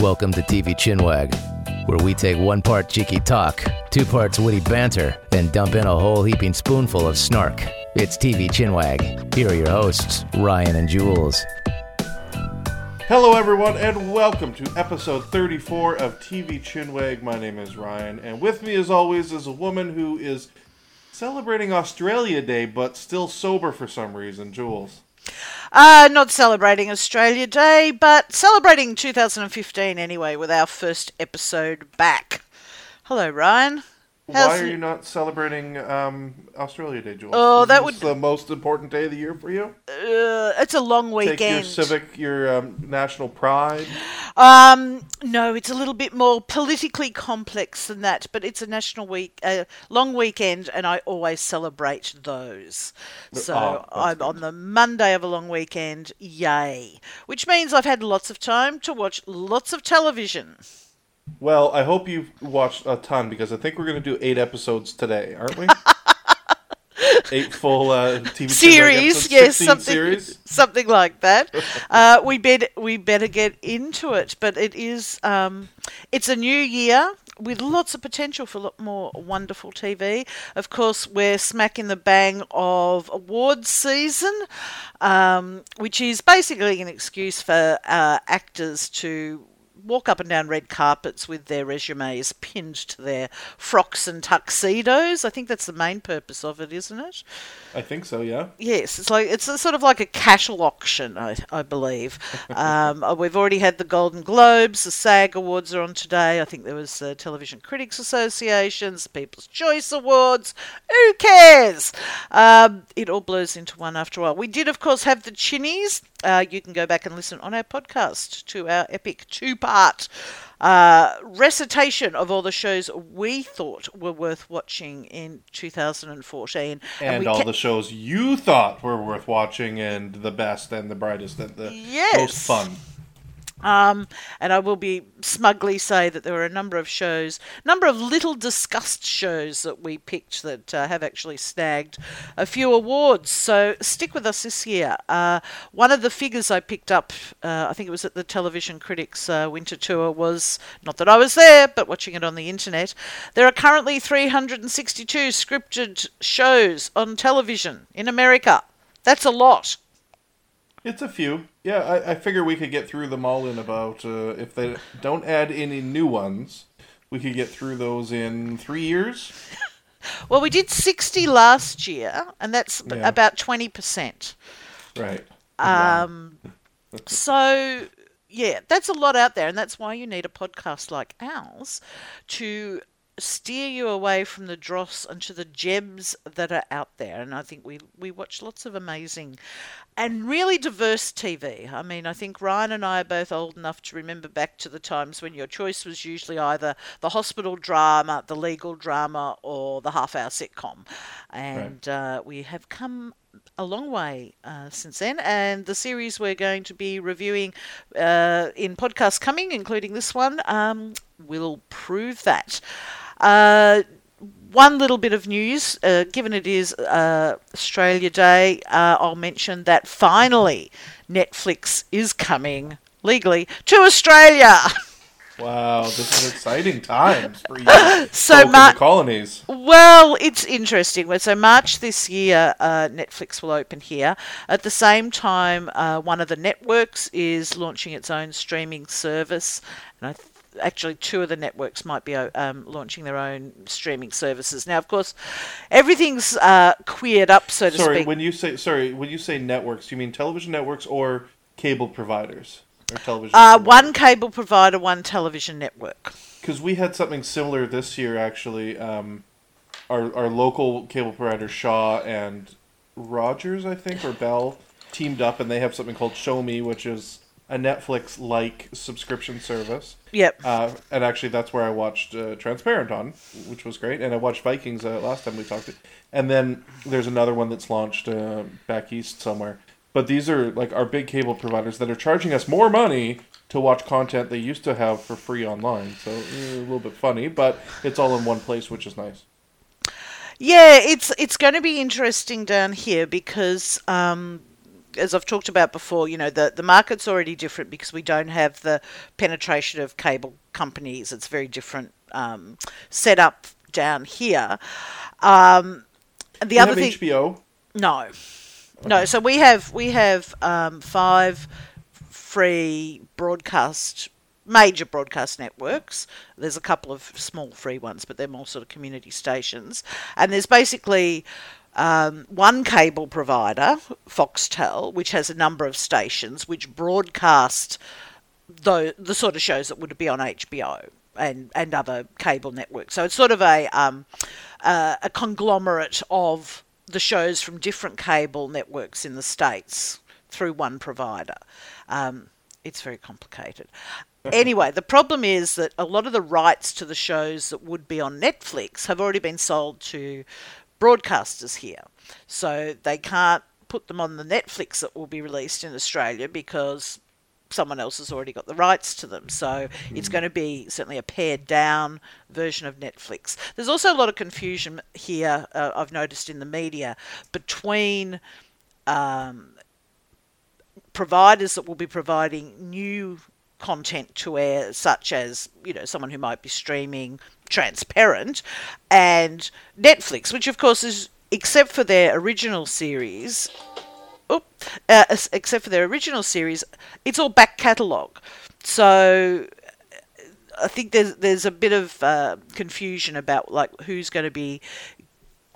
Welcome to TV Chinwag, where we take one part cheeky talk, two parts witty banter, then dump in a whole heaping spoonful of snark. It's TV Chinwag. Here are your hosts, Ryan and Jules. Hello, everyone, and welcome to episode 34 of TV Chinwag. My name is Ryan, and with me, as always, is a woman who is celebrating Australia Day but still sober for some reason, Jules. Uh, not celebrating Australia Day, but celebrating 2015 anyway with our first episode back. Hello, Ryan. How's Why are you not celebrating um, Australia Day, Jules? Oh, Is that would- the most important day of the year for you. Uh, it's a long Take your weekend. civic, your um, national pride. Um, no, it's a little bit more politically complex than that, but it's a national week, a long weekend, and I always celebrate those. So oh, I'm on the Monday of a long weekend, yay! Which means I've had lots of time to watch lots of television. Well, I hope you've watched a ton because I think we're going to do eight episodes today, aren't we? eight full uh, TV series, yes, something, series. something like that. uh, we bet we better get into it, but it is um, it's a new year with lots of potential for a lot more wonderful TV. Of course, we're smack in the bang of awards season, um, which is basically an excuse for uh, actors to walk up and down red carpets with their resumes pinned to their frocks and tuxedos. I think that's the main purpose of it, isn't it? I think so, yeah. Yes, it's like it's a, sort of like a cattle auction, I, I believe. Um, uh, we've already had the Golden Globes, the SAG Awards are on today. I think there was the Television Critics Associations, People's Choice Awards. Who cares? Um, it all blurs into one after a while. We did, of course, have the Chinnies. Uh, you can go back and listen on our podcast to our epic two-part uh, recitation of all the shows we thought were worth watching in 2014. And, we all ca- the shows you thought were worth watching and the best and the brightest and the Yes. most fun. Um, and I will be smugly say that there were a number of shows, number of little discussed shows that we picked that uh, have actually snagged a few awards. So stick with us this year. Uh, one of the figures I picked up, uh, I think it was at the Television Critics uh, Winter Tour, was not that I was there, but watching it on the internet. There are currently 362 scripted shows on television in America. That's a lot. It's a few. Yeah, I, I figure we could get through them all in about, uh, if they don't add any new ones, we could get through those in three years. Well, we did 60 last year, and that's Yeah. about 20%. Right. Um, so, yeah, that's a lot out there, and that's why you need a podcast like ours to steer you away from the dross and to the gems that are out there. And I think we, we watch lots of amazing and really diverse TV. I mean, I think Ryan and I are both old enough to remember back to the times when your choice was usually either the hospital drama, the legal drama, or the half hour sitcom. And uh, we have come a long way uh, since then. And the series we're going to be reviewing uh, in podcasts coming, including this one, um, will prove that. Uh, one little bit of news, uh, given it is uh, Australia Day, uh, I'll mention that finally Netflix is coming legally to Australia. Wow, this is exciting times for you. So folk in Ma- the colonies. Well, it's interesting. So March this year, uh, Netflix will open here. At the same time, uh, one of the networks is launching its own streaming service, and I actually two of the networks might be uh, um, launching their own streaming services. Now, of course, everything's uh, queered up, so to Sorry, speak. when you say sorry, when you say networks, you mean television networks or cable providers or television? uh, one cable provider, one television network. because we had something similar this year actually. Um, our our local cable provider Shaw and Rogers, I think, or Bell, teamed up and they have something called Shomi, which is a Netflix like subscription service. Yep. Uh, and actually, that's where I watched uh, Transparent on, which was great. And I watched Vikings uh, last time we talked. And then there's another one that's launched uh, back east somewhere. But these are like our big cable providers that are charging us more money to watch content they used to have for free online. So eh, a little bit funny, but it's all in one place, which is nice. Yeah, it's it's going to be interesting down here because um, as I've talked about before, you know, the, the market's already different because we don't have the penetration of cable companies. It's very different um, setup down here. Um, the You other have thing, HBO. no, no. So we have we have um, five free broadcast major broadcast networks. There's a couple of small free ones, but they're more sort of community stations. And there's basically um, one cable provider, Foxtel, which has a number of stations which broadcast the the sort of shows that would be on HBO and and other cable networks. So it's sort of a um, uh, a conglomerate of the shows from different cable networks in the states through one provider. Um, it's very complicated. Anyway, the problem is that a lot of the rights to the shows that would be on Netflix have already been sold to broadcasters here. So they can't put them on the Netflix that will be released in Australia because someone else has already got the rights to them. So it's going to be certainly a pared down version of Netflix. There's also a lot of confusion here, uh, I've noticed in the media, between um, providers that will be providing new content to air, such as you know someone who might be streaming transparent, and Netflix, which of course is except for their original series, oh, uh, except for their original series, it's all back catalogue. So I think there's there's a bit of uh, confusion about like who's going to be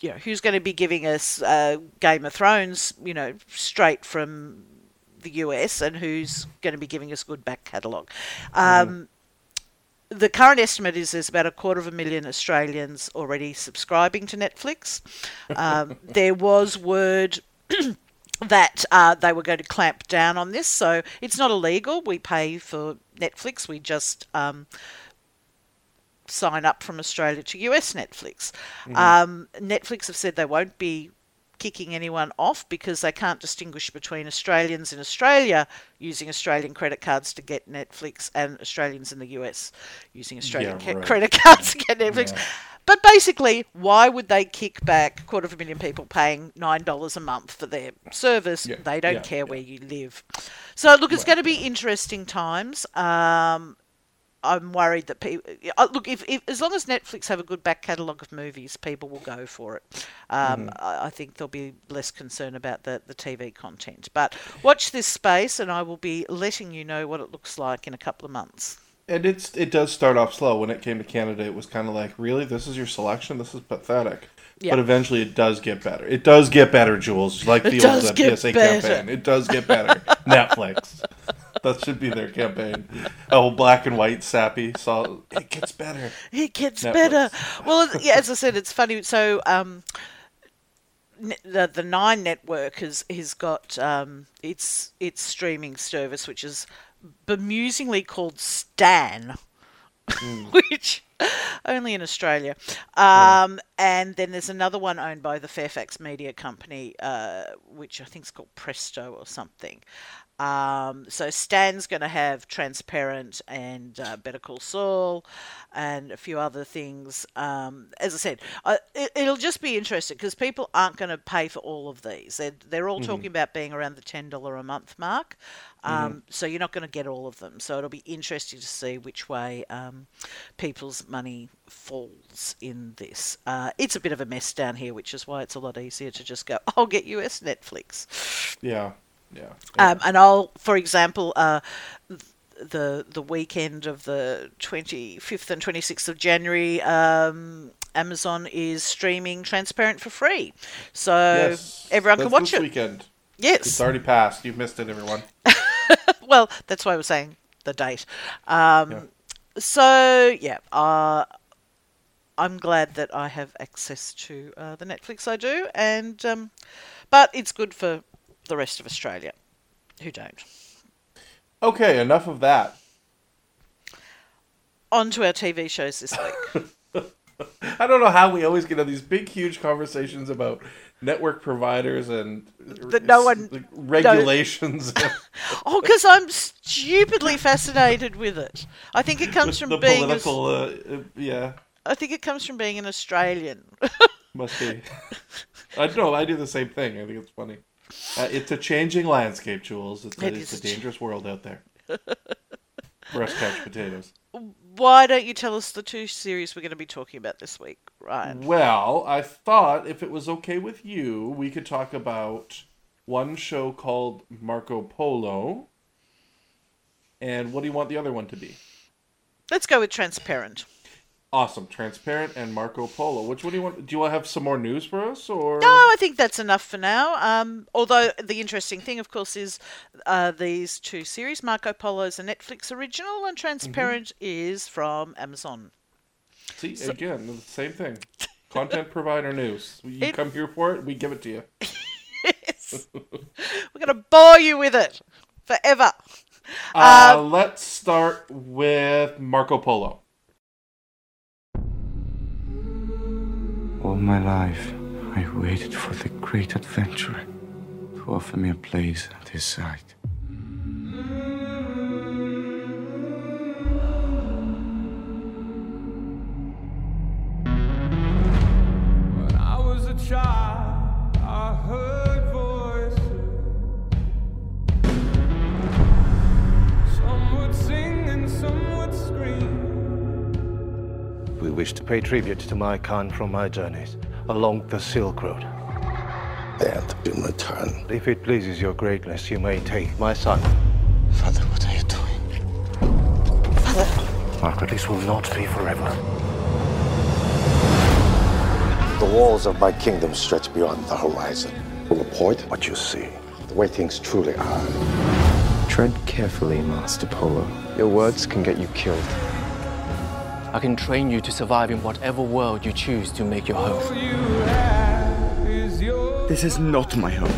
you know who's going to be giving us uh, Game of Thrones you know straight from the US and who's going to be giving us good back catalogue. Um, The current estimate is there's about a quarter of a million Australians already subscribing to Netflix. Um, there was word that uh, they were going to clamp down on this, so it's not illegal. We pay for Netflix. We just um, sign up from Australia to US Netflix. Um, Netflix have said they won't be kicking anyone off because they can't distinguish between Australians in Australia using Australian credit cards to get Netflix and Australians in the US using Australian Yeah, right. credit cards to get Netflix. But basically, why would they kick back a quarter of a million people paying nine dollars a month for their service? Yeah, They don't yeah, care yeah. where you live. So look, it's going to be interesting times. Um, I'm worried that people uh, look if, if as long as Netflix have a good back catalogue of movies, people will go for it. Um, I, I think there'll be less concern about the, the TV content. But watch this space, and I will be letting you know what it looks like in a couple of months. And it's it does start off slow. When it came to Canada, it was kind of like, really, this is your selection. This is pathetic. Yeah. But eventually, it does get better. It does get better, Jules. Like the does old uh, PSA better. campaign. It does get better. Netflix. That should be their campaign. Oh, black and white, sappy. So it gets better. It gets Netflix. better. Well, yeah, as I said, it's funny. So, um, the the Nine network has has got um, its its streaming service, which is bemusingly called Stan, which only in Australia. Um, And then there's another one owned by the Fairfax Media Company, uh, which I think is called Presto or something. Um, so Stan's going to have Transparent and uh, Better Call Saul and a few other things. Um, as I said, I, it, it'll just be interesting because people aren't going to pay for all of these. They're, they're all talking about being around the $10 a month mark. Um, So you're not going to get all of them. So it'll be interesting to see which way um, people's money falls in this. Uh, it's a bit of a mess down here, which is why it's a lot easier to just go, I'll get US Netflix. Yeah. Yeah. Um, and I'll, for example, uh, the the weekend of the 25th and 26th of January, um, Amazon is streaming Transparent for free, so yes. everyone can watch this it. weekend. Yes. It's already passed. You've missed it, everyone. well, that's why I was saying the date. Um, Yeah. So yeah, uh, I'm glad that I have access to uh, the Netflix I do, and um, but it's good for the rest of Australia who don't. Okay, enough of that. On to our TV shows this week. I don't know how we always get on these big, huge conversations about network providers and That no one regulations. Oh, because I'm stupidly fascinated with it. I think it comes from the being. A, political, uh, uh, yeah, I think it comes from being an Australian. must be. I know. I do the same thing. I think it's funny. Uh, it's a changing landscape, Jules. It's a, It it's a dangerous world out there. Breast couch potatoes. Why don't you tell us the two series we're going to be talking about this week, Ryan? Well, I thought if it was okay with you, we could talk about one show called Marco Polo. And what do you want the other one to be? Let's go with Transparent. Awesome, Transparent and Marco Polo. Which one do you want? Do you want to have some more news for us, or No, I think that's enough for now. Um, although the interesting thing, of course, is uh, these two series. Marco Polo is a Netflix original, and Transparent is from Amazon. see again the same thing? Content provider news. You It- come here for it, we give it to you. Yes. We're to bore you with it forever. Uh, Um, let's start with Marco Polo. All my life, I waited for the great adventurer to offer me a place at his side. When I was a child, I heard We wish to pay tribute to my Khan from my journeys along the Silk Road. And in return, If it pleases your greatness, you may take my son. Father, what are you doing? Father! Marco, this will not be forever. The walls of my kingdom stretch beyond the horizon. Report what you see, the way things truly are. Tread carefully, Master Polo. Your words can get you killed. I can train you to survive in whatever world you choose to make your home. All you have is your This is not my home.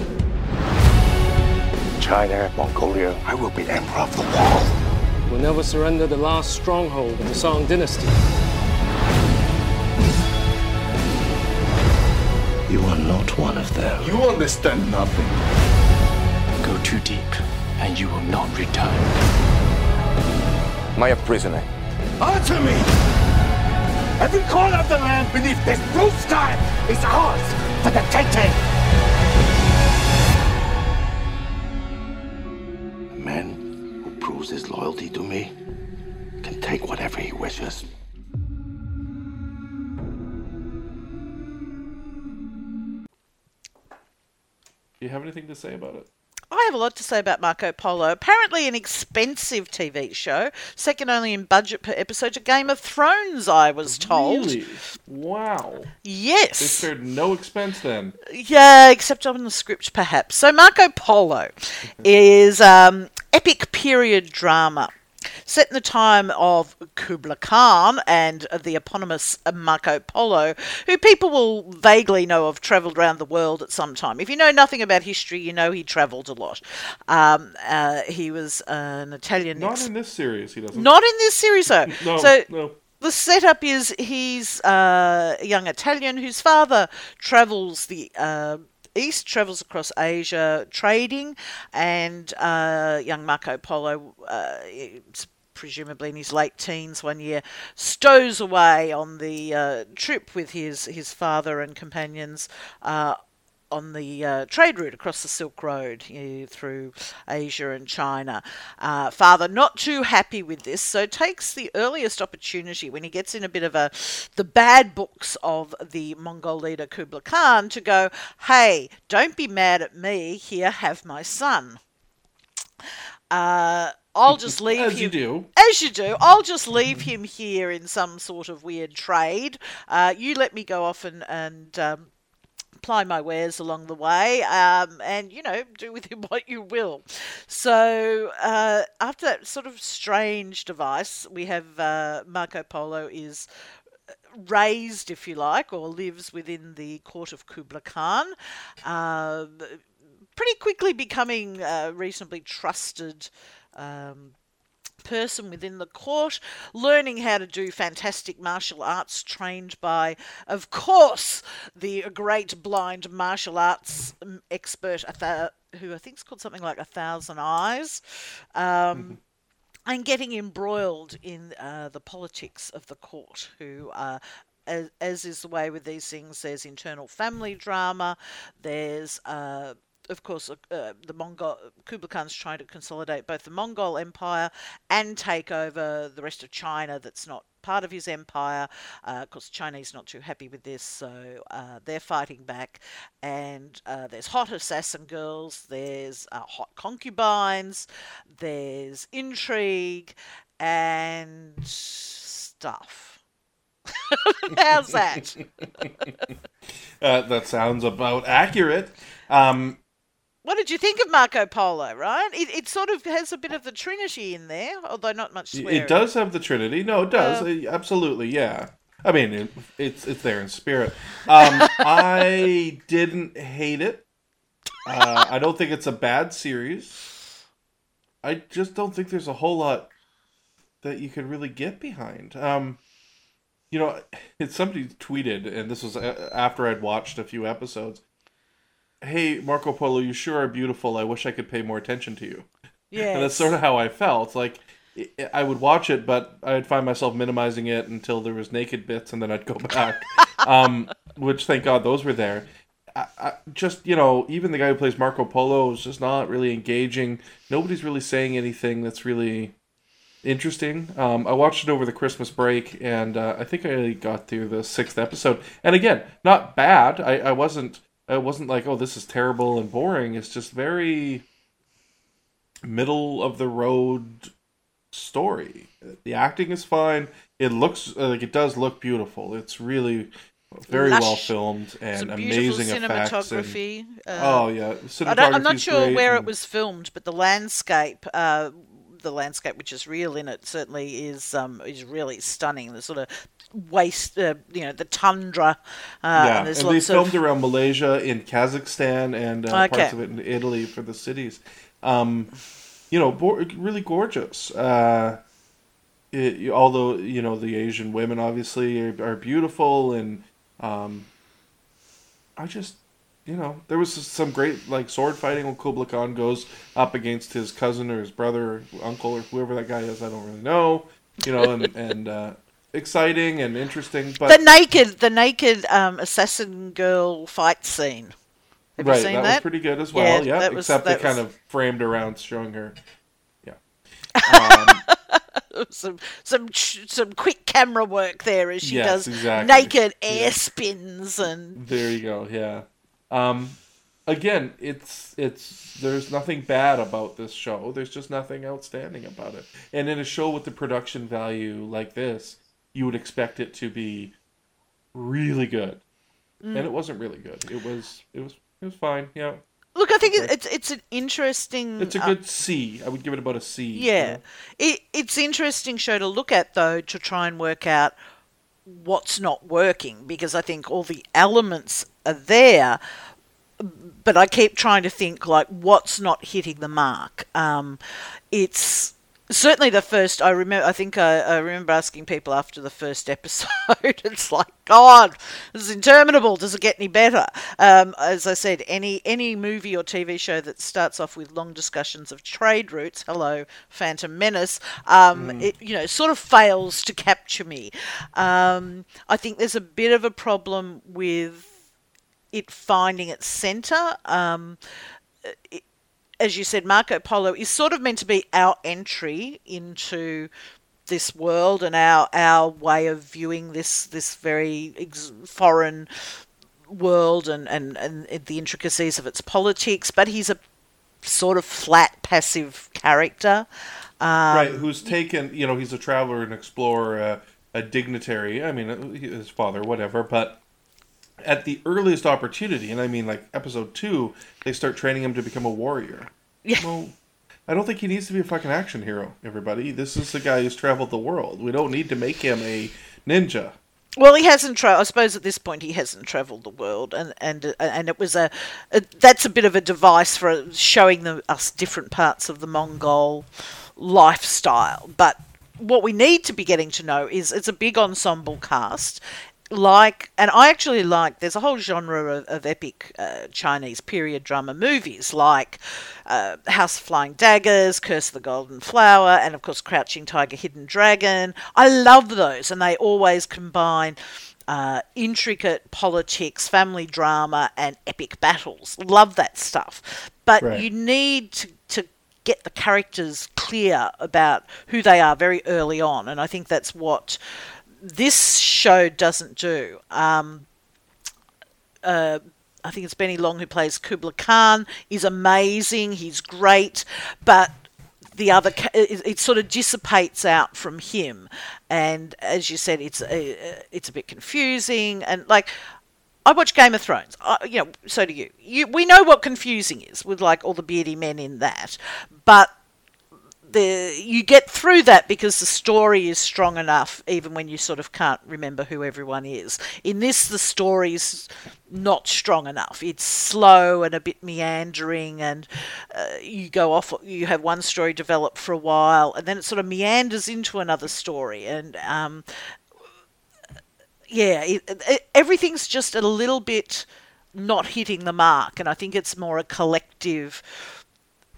China, Mongolia, I will be emperor of the world. We'll never surrender the last stronghold of the Song dynasty. You are not one of them. You understand nothing. Go too deep, and you will not return. Am I a prisoner? Answer me! Every corner of the land beneath this blue sky is ours for the taking! A man who proves his loyalty to me can take whatever he wishes. Do you have anything to say about it? I have a lot to say about Marco Polo. Apparently, an expensive TV show, second only in budget per episode to Game of Thrones, I was told. Really? Wow. Yes. They spared no expense then. Yeah, except on the script, perhaps. So, Marco Polo is um, epic period drama set in the time of Kubla Khan and the eponymous Marco Polo, who people will vaguely know have travelled around the world at some time. If you know nothing about history, you know he travelled a lot. Um, uh, he was an Italian. Not ex- in this series, he doesn't. not in this series, though. No, so no. the setup is he's uh, a young Italian whose father travels the uh, east, travels across Asia trading, and uh, young Marco Polo, uh, presumably in his late teens one year, stows away on the uh, trip with his, his father and companions. Uh, on the uh, trade route across the Silk Road uh, through Asia and China. Uh, father not too happy with this, so takes the earliest opportunity when he gets in a bit of a the bad books of the Mongol leader Kublai Khan to go, hey, don't be mad at me. Here, have my son. Uh, I'll just leave As him. you do. As you do. I'll just leave him here in some sort of weird trade. Uh, you let me go off and, and um, ply my wares along the way um, and, you know, do with him what you will. So uh, after that sort of strange device, we have uh, Marco Polo is raised, if you like, or lives within the court of Kubla Khan. Um, pretty quickly becoming a reasonably trusted um, person within the court, learning how to do fantastic martial arts, trained by, of course, the great blind martial arts expert, who I think is called something like A Thousand Eyes. Um, and getting embroiled in uh, the politics of the court, who uh, as, as is the way with these things, there's internal family drama, there's uh, of course, uh, the Mongol Kublai Khan's trying to consolidate both the Mongol Empire and take over the rest of China that's not part of his empire. Uh, of course, Chinese not too happy with this, so uh, they're fighting back. And uh, there's hot assassin girls, there's uh, hot concubines, there's intrigue, and stuff. How's that? Uh, that sounds about accurate. Um, What did you think of Marco Polo, right? It, it sort of has a bit of the Trinity in there, although not much swearing. It does have the Trinity. No, it does. Uh, Uh, Absolutely, yeah. I mean, it, it's it's there in spirit. Um, I didn't hate it. Uh, I don't think it's a bad series. I just don't think there's a whole lot that you could really get behind. Um, you know, it's somebody tweeted, and this was a- after I'd watched a few episodes. Hey, Marco Polo, you sure are beautiful. I wish I could pay more attention to you. Yeah. And that's sort of how I felt. Like I- would watch it, but I'd find myself minimizing it until there was naked bits, and then I'd go back. um, which, thank God, those were there. I, I, just you know, even the guy who plays Marco Polo is just not really engaging. Nobody's really saying anything that's really interesting. Um, I watched it over the Christmas break, and uh, I think I got through the sixth episode. And again, not bad. I, I wasn't. I wasn't like, oh, this is terrible and boring. It's just very middle of the road story. The acting is fine. It looks uh, like it does look beautiful. It's really very Lush. well filmed and amazing effects. And, cinematography. uh, oh yeah, cinematography. I'm not sure where it was filmed, but the landscape, uh, the landscape which is real in it, certainly is um, is really stunning. The sort of waste, uh, you know, the tundra. Uh, yeah, and there's and they filmed of around Malaysia, in Kazakhstan, and uh, Okay. parts of it in Italy for the cities. Um, you know, bo- really gorgeous. Uh, it, although you know the Asian women obviously are, are beautiful, and um, I just you know there was some great like sword fighting when Kublai Khan goes up against his cousin or his brother or uncle or whoever that guy is. I don't really know. You know, and and uh, exciting and interesting, but the naked, the naked um, assassin girl fight scene. Have right, you seen that, that? was pretty good as well. Yeah, Yeah, was- except they kind of framed around showing her. Yeah, um, some some some quick camera work there as she Yes, does exactly. naked air spins and there you go. Yeah. Um, again, it's it's there's nothing bad about this show. There's just nothing outstanding about it. And in a show with the production value like this, you would expect it to be really good, Mm. and it wasn't really good. It was it was it was fine. Yeah, look. I think it's it's an interesting. it's a uh, good C. I would give it about a C. you Yeah, know? it, it's interesting show to look at though to try and work out what's not working because I think all the elements are there, but I keep trying to think like what's not hitting the mark. Um, it's certainly the first. I remember. I think I, I remember asking people after the first episode. it's like God, this is interminable. Does it get any better? Um, as I said, any any movie or TV show that starts off with long discussions of trade routes. Hello, Phantom Menace. Um, It you know sort of fails to capture me. Um, I think there's a bit of a problem with it finding its center. Um, it, as you said, Marco Polo is sort of meant to be our entry into this world and our our way of viewing this this very ex- foreign world and, and, and the intricacies of its politics. But he's a sort of flat, passive character. Um, right who's taken you know he's a traveler and explorer uh, a dignitary i mean uh, his father whatever but at the earliest opportunity and i mean like episode two they start training him to become a warrior Yeah. well i don't think he needs to be a fucking action hero everybody this is the guy who's traveled the world we don't need to make him a ninja Well, he hasn't. Tra- I suppose at this point he hasn't travelled the world, and and uh, and it was a, a that's a bit of a device for showing the, us different parts of the Mongol lifestyle. But what we need to be getting to know is it's a big ensemble cast. Like, and I actually like. There's a whole genre of, of epic uh, Chinese period drama movies, like uh, House of Flying Daggers, Curse of the Golden Flower, and of course Crouching Tiger, Hidden Dragon. I love those, and they always combine uh, intricate politics, family drama, and epic battles. Love that stuff. But Right. you need to, to get the characters clear about who they are very early on. And I think that's what this show doesn't do. Um, uh, I think it's Benedict Wong who plays Kubla Khan. Is amazing. He's great, but the other it, it sort of dissipates out from him, and as you said, it's a, it's a bit confusing and like. I watch Game of Thrones. I, you know, so do you. you. We know what confusing is with like all the beardy men in that, but the you get through that because the story is strong enough even when you sort of can't remember who everyone is. In this the story's not strong enough. It's slow and a bit meandering and uh, you go off you have one story develop for a while and then it sort of meanders into another story and um, yeah it, it, everything's just a little bit not hitting the mark and i think it's more a collective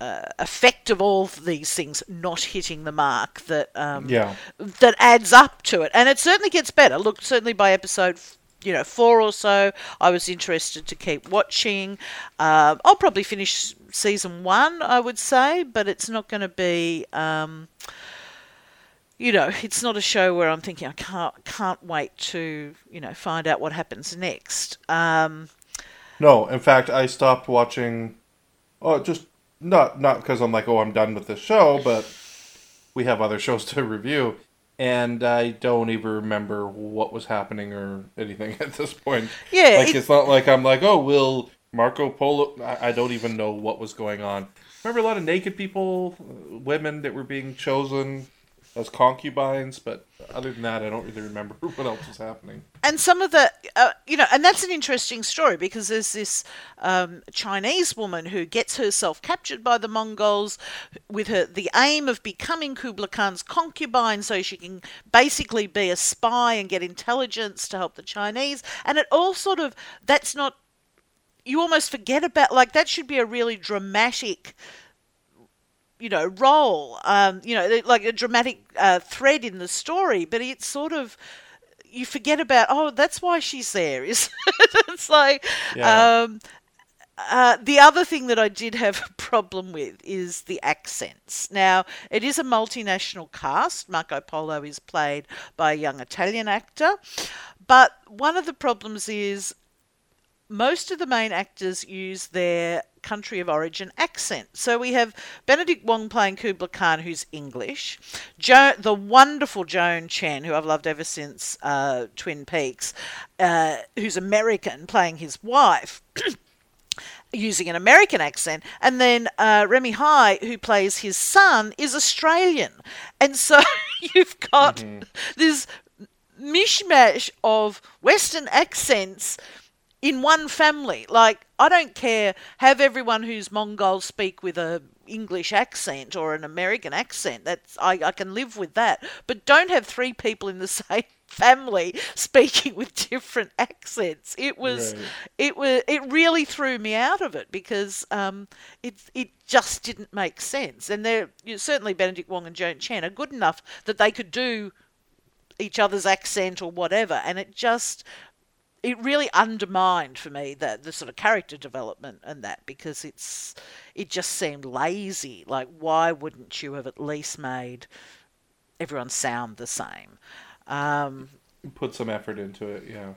uh, effect of all of these things not hitting the mark that um, Yeah. that adds up to it, and it certainly gets better. Look, certainly by episode. You know, four or so. I was interested to keep watching. Uh, I'll probably finish season one, I would say, but it's not going to be. Um, you know, it's not a show where I'm thinking I can't can't wait to you know find out what happens next. Um, No, in fact, I stopped watching. Oh, just not not because I'm like, oh, I'm done with this show, but we have other shows to review, and I don't even remember what was happening or anything at this point. Yeah, like it- it's not like I'm like, oh, will Marco Polo? I, I don't even know what was going on. Remember a lot of naked people, women that were being chosen as concubines, but other than that, I don't really remember what else was happening. and some of the uh, you know and that's an interesting story because there's this um, chinese woman who gets herself captured by the mongols with her the aim of becoming kublai khan's concubine so she can basically be a spy and get intelligence to help the chinese and it all sort of that's not you almost forget about like that should be a really dramatic you know role um you know like a dramatic uh, thread in the story but it's sort of you forget about oh that's why she's there is it's like Yeah. um uh, the other thing that I did have a problem with is the accents. Now, it is a multinational cast. Marco Polo is played by a young Italian actor. But one of the problems is most of the main actors use their country of origin accent. So we have Benedict Wong playing Kubla Khan, who's English. Jo- the wonderful Joan Chen, who I've loved ever since uh, Twin Peaks, uh, who's American, playing his wife. using an American accent, and then uh, Remy Hii, who plays his son, is Australian, and so you've got this mishmash of Western accents in one family. Like, I don't care, have everyone who's Mongol speak with a English accent or an American accent. That's I, I can live with that. But don't have three people in the same family speaking with different accents. It was Right. it was it really threw me out of it because um, it it just didn't make sense. And they're you know, certainly Benedict Wong and Joan Chen are good enough that they could do each other's accent or whatever, and it just it really undermined for me the the sort of character development and that because it's it just seemed lazy. Like why wouldn't you have at least made everyone sound the same? Um, put some effort into it, yeah.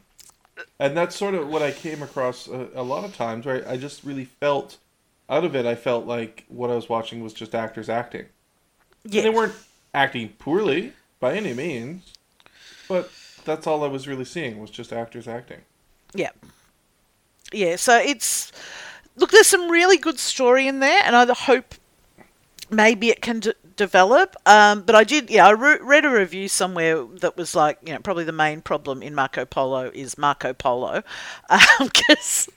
And that's sort of what I came across a, a lot of times, where I just really felt out of it. I felt like what I was watching was just actors acting. yeah, They weren't acting poorly by any means, but that's all I was really seeing was just actors acting. Yeah. Yeah, so it's look there's some really good story in there and I hope maybe it can d- develop um, but I did yeah I re- read a review somewhere that was like you know probably the main problem in Marco Polo is Marco Polo because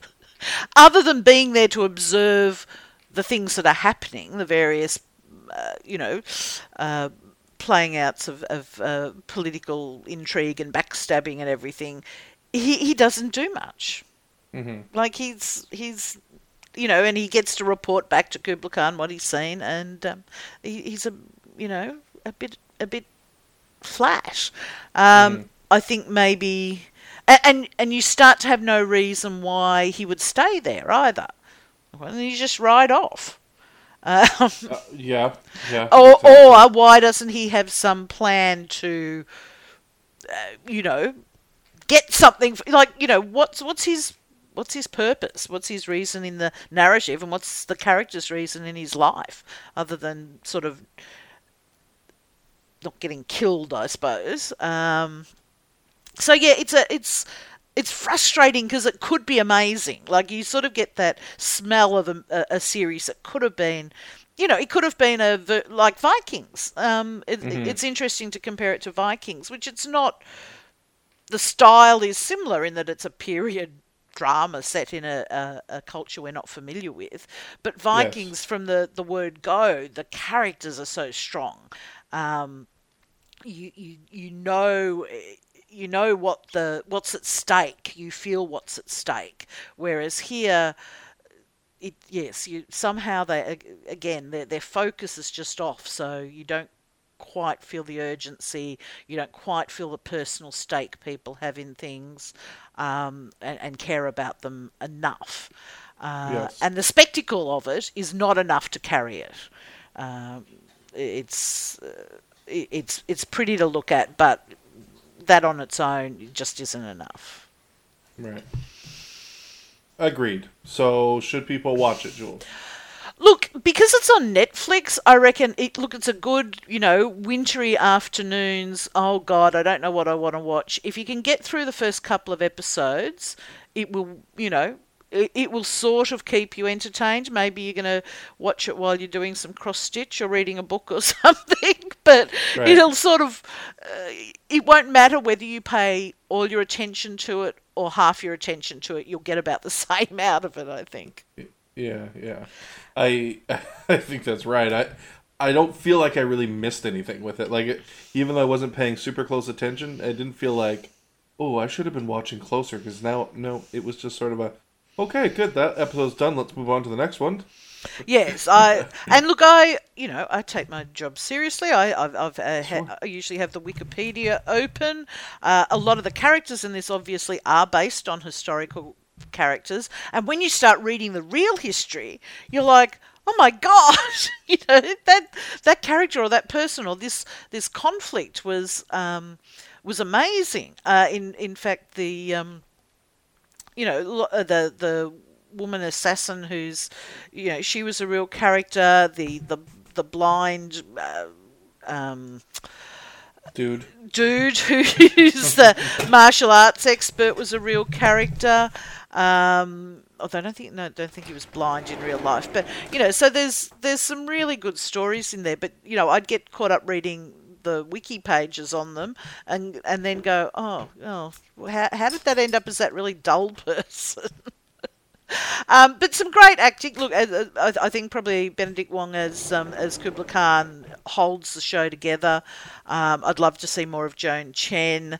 other than being there to observe the things that are happening the various uh, you know uh, playing outs of, of uh, political intrigue and backstabbing and everything he, he doesn't do much like he's he's you know, and he gets to report back to Kubla Khan what he's seen, and um, he, he's a you know a bit a bit flash. Um, I think maybe and, and and you start to have no reason why he would stay there either. Well, you just ride off. Um, Uh, yeah, yeah. or, exactly. or why doesn't he have some plan to, uh, you know, get something like you know what's what's his what's his purpose? What's his reason in the narrative, and what's the character's reason in his life, other than sort of not getting killed, I suppose. Um, so yeah, it's a it's it's frustrating because it could be amazing. Like you sort of get that smell of a, a, series that could have been, you know, it could have been a like Vikings. Um, it, It's interesting to compare it to Vikings, which it's not. The style is similar in that it's a period drama set in a, a, a culture we're not familiar with. But Vikings, from the, the word go, the characters are so strong. Um, you, you you know you know what the what's at stake. You feel what's at stake. Whereas here, it yes, you somehow they again their their focus is just off, so you don't quite feel the urgency. You don't quite feel the personal stake people have in things, um, and, and care about them enough. Uh, Yes. And the spectacle of it is not enough to carry it. Um, it's uh, it's it's pretty to look at, but that on its own just isn't enough. Right. Agreed. So should people watch it, Jules? Look, because it's on Netflix, I reckon it. Look, it's a good, you know, wintry afternoons. Oh God, I don't know what I want to watch. If you can get through the first couple of episodes, it will, you know, it, it will sort of keep you entertained. Maybe you're going to watch it while you're doing some cross stitch or reading a book or something. But Right. it'll sort of, uh, it won't matter whether you pay all your attention to it or half your attention to it. You'll get about the same out of it, I think. Yeah, yeah. I I think that's right. I I don't feel like I really missed anything with it. Like it, even though I wasn't paying super close attention, I didn't feel like, oh, I should have been watching closer because now no, it was just sort of a, okay, good, that episode's done. Let's move on to the next one. Yes, I and look, I you know I take my job seriously. I I've, I've uh, ha- I usually have the Wikipedia open. Uh, a lot of the characters in this obviously are based on historical characters, and when you start reading the real history, you're like. Oh my God! you know that that character or that person or this this conflict was um, was amazing. Uh, in in fact, the um, you know uh, the the woman assassin who's you know she was a real character the the the blind uh, um, Dude, dude who's the martial arts expert was a real character um, although I don't think no, don't think he was blind in real life. But you know, so there's there's some really good stories in there. But you know, I'd get caught up reading the wiki pages on them, and and then go, oh, oh, how, how did that end up as that really dull person? Um, but some great acting. Look, I, I I think probably Benedict Wong as um, as Kubla Khan holds the show together. Um, I'd love to see more of Joan Chen,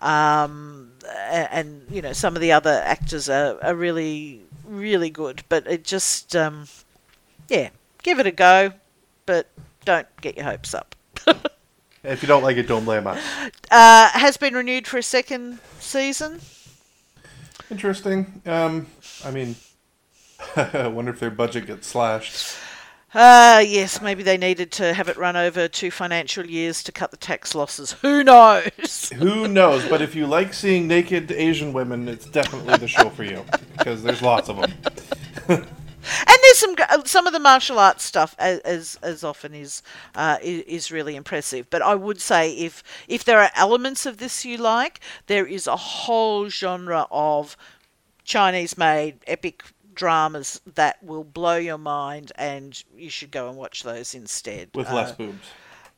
um, and, you know some of the other actors are, are really really good. But it just um, yeah, give it a go, but don't get your hopes up. if you don't like it, don't blame us. Uh, has been renewed for a second season. Interesting. Um, I mean, I wonder if their budget gets slashed. Uh, yes, maybe they needed to have it run over two financial years to cut the tax losses. Who knows? Who knows? But if you like seeing naked Asian women, it's definitely the show for you because there's lots of them. And there's some some of the martial arts stuff, as as, as often is, uh, is really impressive. But I would say if if there are elements of this you like, there is a whole genre of Chinese-made epic dramas that will blow your mind, and you should go and watch those instead. With Uh, less boobs.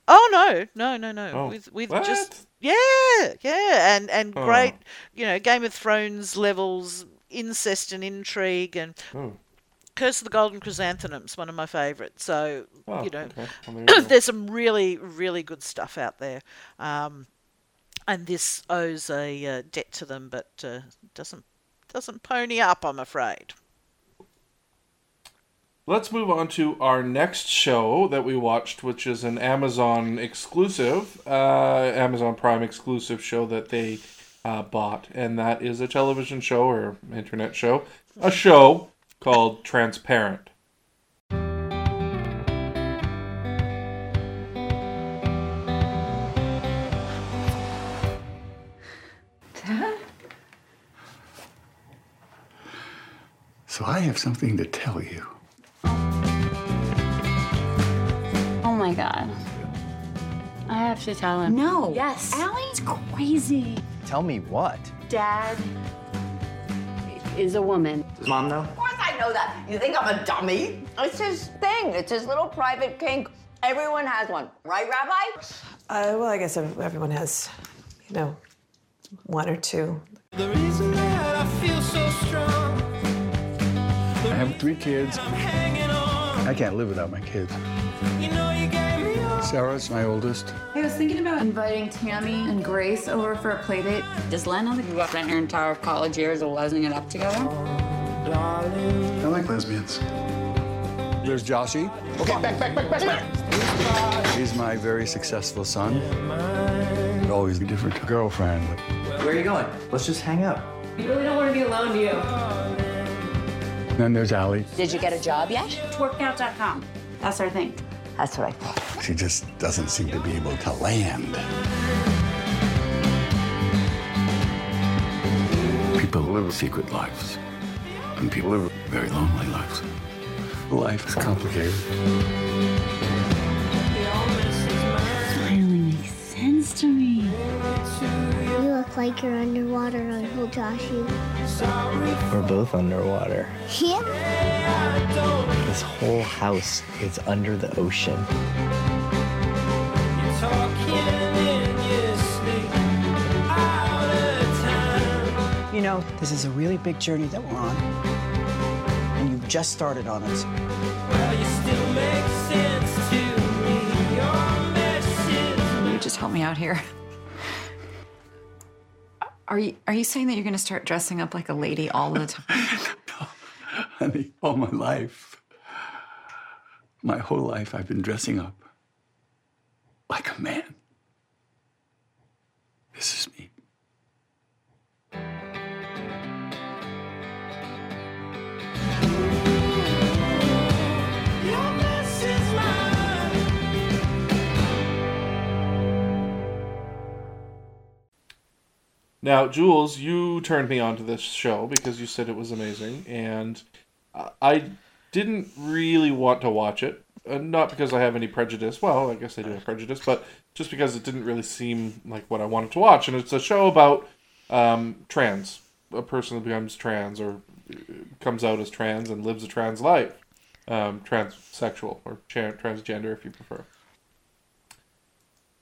Oh no, no, no, no. Oh, with with what? just yeah, yeah, and and Oh. great, you know, Game of Thrones levels, incest and intrigue, and Oh. Curse of the Golden Chrysanthemums, one of my favourites. So you know, okay. Well, there you go. there's some really really good stuff out there, um, and this owes a uh, debt to them, but uh, doesn't doesn't pony up, I'm afraid. Let's move on to our next show that we watched, which is an Amazon exclusive, uh, Amazon Prime exclusive show that they uh, bought, and that is a television show or internet show, a show called Transparent. Dad? So I have something to tell you. Oh my god. I have to tell him. No. Yes. Ali's crazy. Tell me what? Dad is a woman. Does mom know? Of course I know that. You think I'm a dummy? It's his thing. It's his little private kink. Everyone has one, right, Rabbi? Uh, well, I guess everyone has, you know, one or two. The reason that I feel so strong, I have three kids. hanging on. I can't live without my kids. You know you gave me. Sarah's my oldest. I was thinking about inviting Tammy and Grace over for a play date. Does Len know that you spent your entire college years lesing it up together? I like lesbians. There's Joshy. Okay, back, back, back, back, back. He's my very successful son. But always a different girlfriend. Where are you going? Let's just hang out. You really don't want to be alone, do you? Then there's Ali. Did you get a job yet? Twerkout.com. That's our thing. That's what I thought. She just doesn't seem to be able to land. People live secret lives, and people live very lonely lives. Life is complicated. Finally makes sense to me. You look like you're underwater, Uncle Joshy. We're both underwater. Yeah? This whole house is under the ocean. Know, this is a really big journey that we're on. And you've just started on it. Well, you still make sense to me. Your message. You just help me out here? Are you are you saying that you're going to start dressing up like a lady all the time? No, honey, all my life, my whole life, I've been dressing up like a man. Now, Jules, you turned me on to this show because you said it was amazing, and I- didn't really want to watch it. Uh, not because I have any prejudice. Well, I guess I do have prejudice, but just because it didn't really seem like what I wanted to watch. And it's a show about um, trans, a person that becomes trans or uh, comes out as trans and lives a trans life, um, transsexual or tra- transgender, if you prefer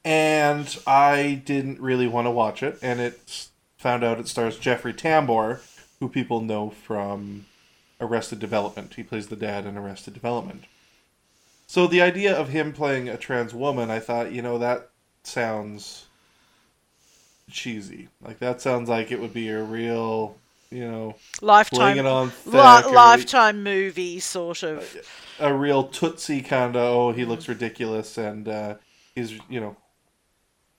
and I didn't really want to watch it. And it found out it stars Jeffrey Tambor, who people know from Arrested Development. He plays the dad in Arrested Development. So the idea of him playing a trans woman, I thought, you know, that sounds cheesy. Like that sounds like it would be a real, you know, Lifetime, it on thick, li- a lifetime movie sort of. a real tootsie kind of oh he looks ridiculous and uh, he's you know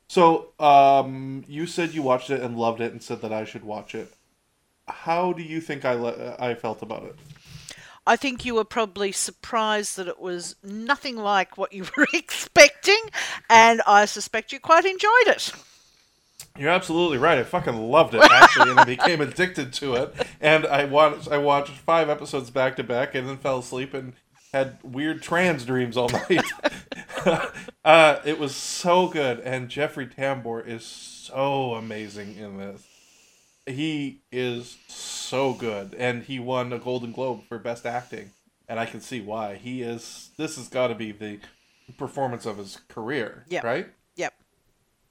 so um you said you watched it and loved it and said that i should watch it how do you think i le- i felt about it I think you were probably surprised that it was nothing like what you were expecting, and I suspect you quite enjoyed it. You're absolutely right. I fucking loved it actually, and I became addicted to it. And I watched I watched five episodes back to back, and then fell asleep and had weird trans dreams all night. Uh, it was so good, and Jeffrey Tambor is so amazing in this. He is so good, and he won a Golden Globe for Best Acting, and I can see why. He is. This has got to be the performance of his career, Yep. right? Yep.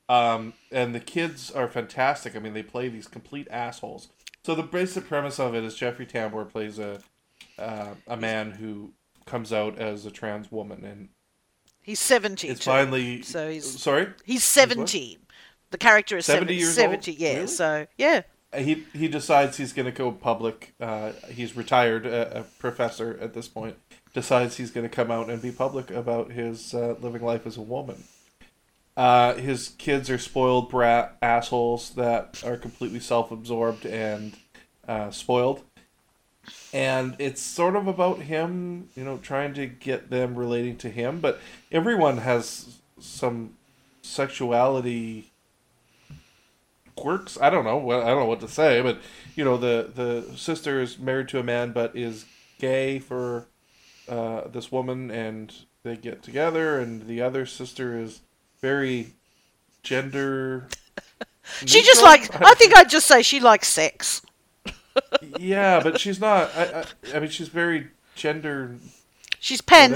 Um, and the kids are fantastic. I mean, they play these complete assholes. So the basic premise of it is Jeffrey Tambor plays a uh, a man who comes out as a trans woman, and He's 70. it's too. finally So he's. sorry. He's what? 70. The character is 70 70. years 70, old? yeah. Really? So, yeah. He he decides he's going to go public. Uh, he's retired, a, a professor at this point. Decides he's going to come out and be public about his uh, living life as a woman. Uh, his kids are spoiled brat assholes that are completely self-absorbed and uh, spoiled. And it's sort of about him, you know, trying to get them relating to him, but everyone has some sexuality quirks. I don't know. what I don't know what to say, but you know, the the sister is married to a man, but is gay for uh, this woman, and they get together, and the other sister is very gender. She just neutral? like. I think I'd just say she likes sex. Yeah, but she's not. I, I, I mean, she's very gender. She's pan.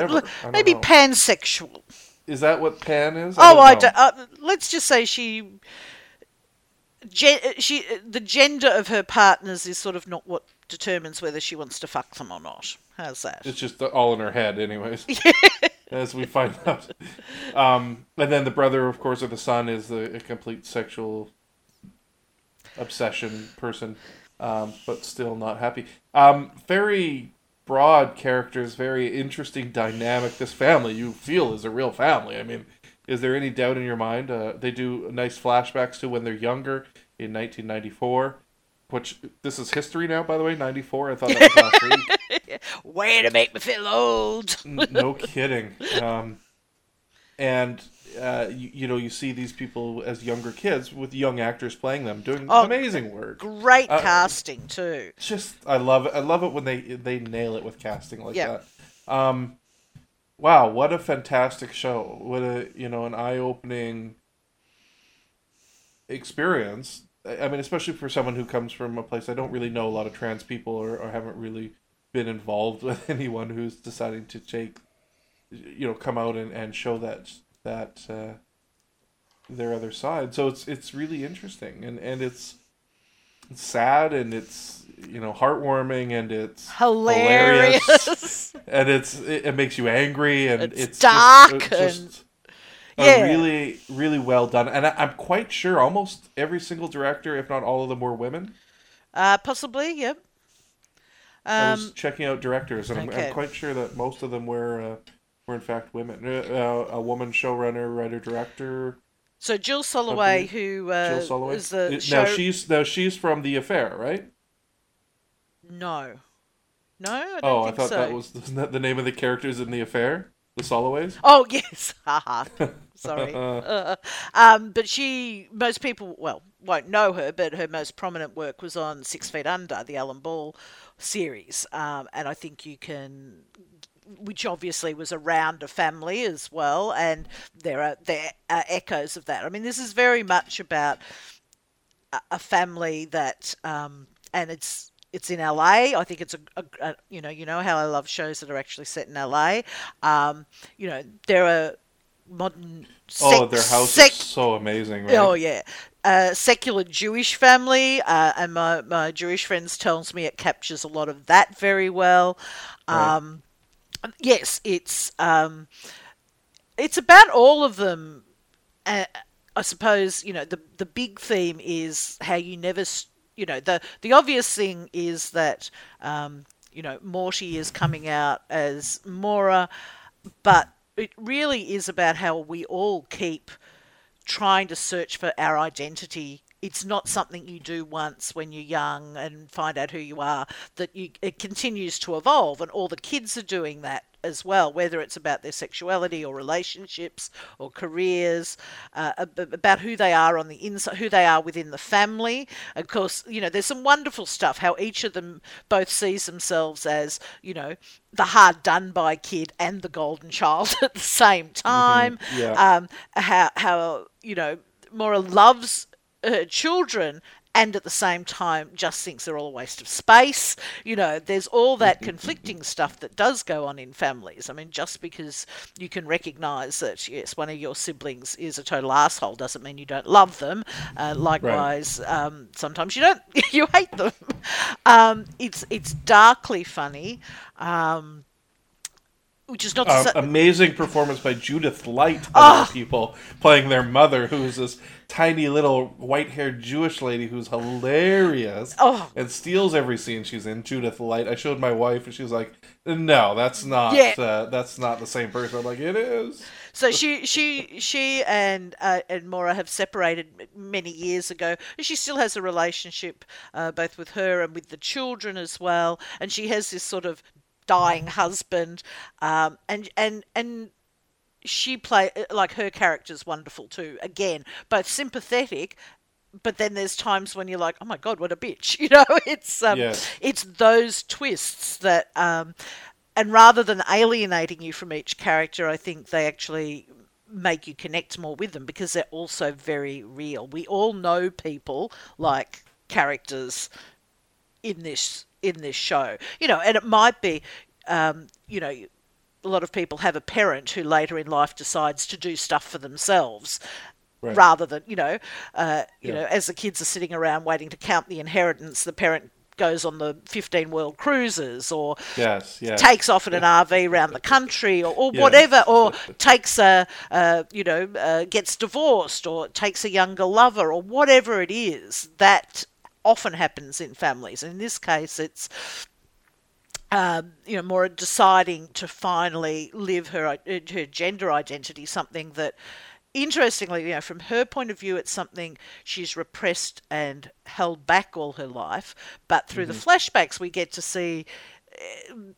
Maybe know. pansexual. Is that what pan is? oh, I don't uh, let's just say she, gen- she, the gender of her partners is sort of not what determines whether she wants to fuck them or not. How's that? It's just all in her head, anyways. As we find out. Um, and then the brother, of course, or the son is the, a complete sexual obsession person, um, but still not happy. Um, very broad characters, very interesting dynamic. This family you feel is a real family. I mean, is there any doubt in your mind? Uh, they do nice flashbacks to when they're younger in 1994. Which this is history now, by the way. Ninety four. I thought that was last week. Way to make me feel old. No kidding. Um, and uh, you, you know, you see these people as younger kids with young actors playing them, doing Oh, amazing work. Great Uh, casting too. Just, I love it. I love it when they they nail it with casting like Yeah. that. Um, wow, what a fantastic show! What a you know an eye opening experience. I I mean, especially for someone who comes from a place I don't really know a lot of trans people or, or haven't really been involved with anyone who's deciding to take, you know, come out and, and show that that uh, their other side. So it's it's really interesting and and it's, it's sad and it's you know heartwarming and it's Hilarious. and it's it, it makes you angry and It's it's, dark just, it's and- just Yeah. really really well done and I, I'm quite sure almost every single director if not all of them were women. Uh, possibly, yep. I was Um, checking out directors, and I'm. I'm quite sure that most of them were uh, were in fact women. Uh, uh, a woman showrunner, writer, director. so Jill Soloway, who uh, Jill Soloway. is the show. Now she's now she's from The Affair, right? No, no. I oh, I thought so. that was that the name of the characters in The Affair, the Soloways. Oh yes, haha. Sorry. Uh, um, but she, most people, well, won't know her, but her most prominent work was on Six Feet Under, the Alan Ball series, um, and I think you can, which obviously was around a family as well, and there are there are echoes of that. I mean, this is very much about a, a family that, um, and it's it's in LA. I think it's a, a, a you know you know how I love shows that are actually set in LA. Um, you know there are modern. oh, sec- their house sec- is so amazing, right? Oh yeah, uh, secular Jewish family, uh, and my my Jewish friends tells me it captures a lot of that very well. Right. Yes, it's um, it's about all of them. Uh, I suppose you know the the big theme is how you never, you know, the the obvious thing is that um, you know Morty is coming out as Maura, but it really is about how we all keep trying to search for our identity. It's not something you do once when you're young and find out who you are. That you it continues to evolve, and all the kids are doing that as well. Whether it's about their sexuality or relationships or careers, uh, about who they are on the inside, who they are within the family. Of course, you know there's some wonderful stuff. How each of them both sees themselves as you know the hard done by kid and the golden child at the same time. yeah. Um, how how you know Maura loves her children and at the same time just thinks they're all a waste of space. You know, there's all that conflicting stuff that does go on in families. I mean, just because you can recognise that yes, one of your siblings is a total asshole doesn't mean you don't love them. Uh, likewise, um, sometimes you don't, you hate them. Um, it's it's darkly funny. Um, which is not Um, amazing performance by Judith Light of Ah! people playing their mother, who's this tiny little white-haired Jewish lady who's hilarious Oh. and steals every scene she's in. Judith Light. I showed my wife, and she was like, "No, that's not. Yeah. Uh, that's not the same person." I'm like, "It is." So she she she and uh, and Maura have separated many years ago. She still has a relationship uh, both with her and with the children as well, and she has this sort of dying husband, um, and and and she play like her character's wonderful too. Again, both sympathetic. But then there's times when you're like, oh my god, what a bitch, you know. It's um, Yes. it's those twists that um, and rather than alienating you from each character, I think they actually make you connect more with them because they're also very real. We all know people like characters in this in this show, you know, and it might be, um, you know, a lot of people have a parent who later in life decides to do stuff for themselves. Right. Rather than you know, uh, you Yeah. know, as the kids are sitting around waiting to count the inheritance, the parent goes on the 15 world cruises or Yes, yes. takes off in an RV around the country or, or Yes. whatever, or takes a, uh, you know, uh, gets divorced or takes a younger lover or whatever it is. That often happens in families. In this case, it's um, you know, more deciding to finally live her her gender identity, something that, interestingly, you know, from her point of view, it's something she's repressed and held back all her life. But through the flashbacks, we get to see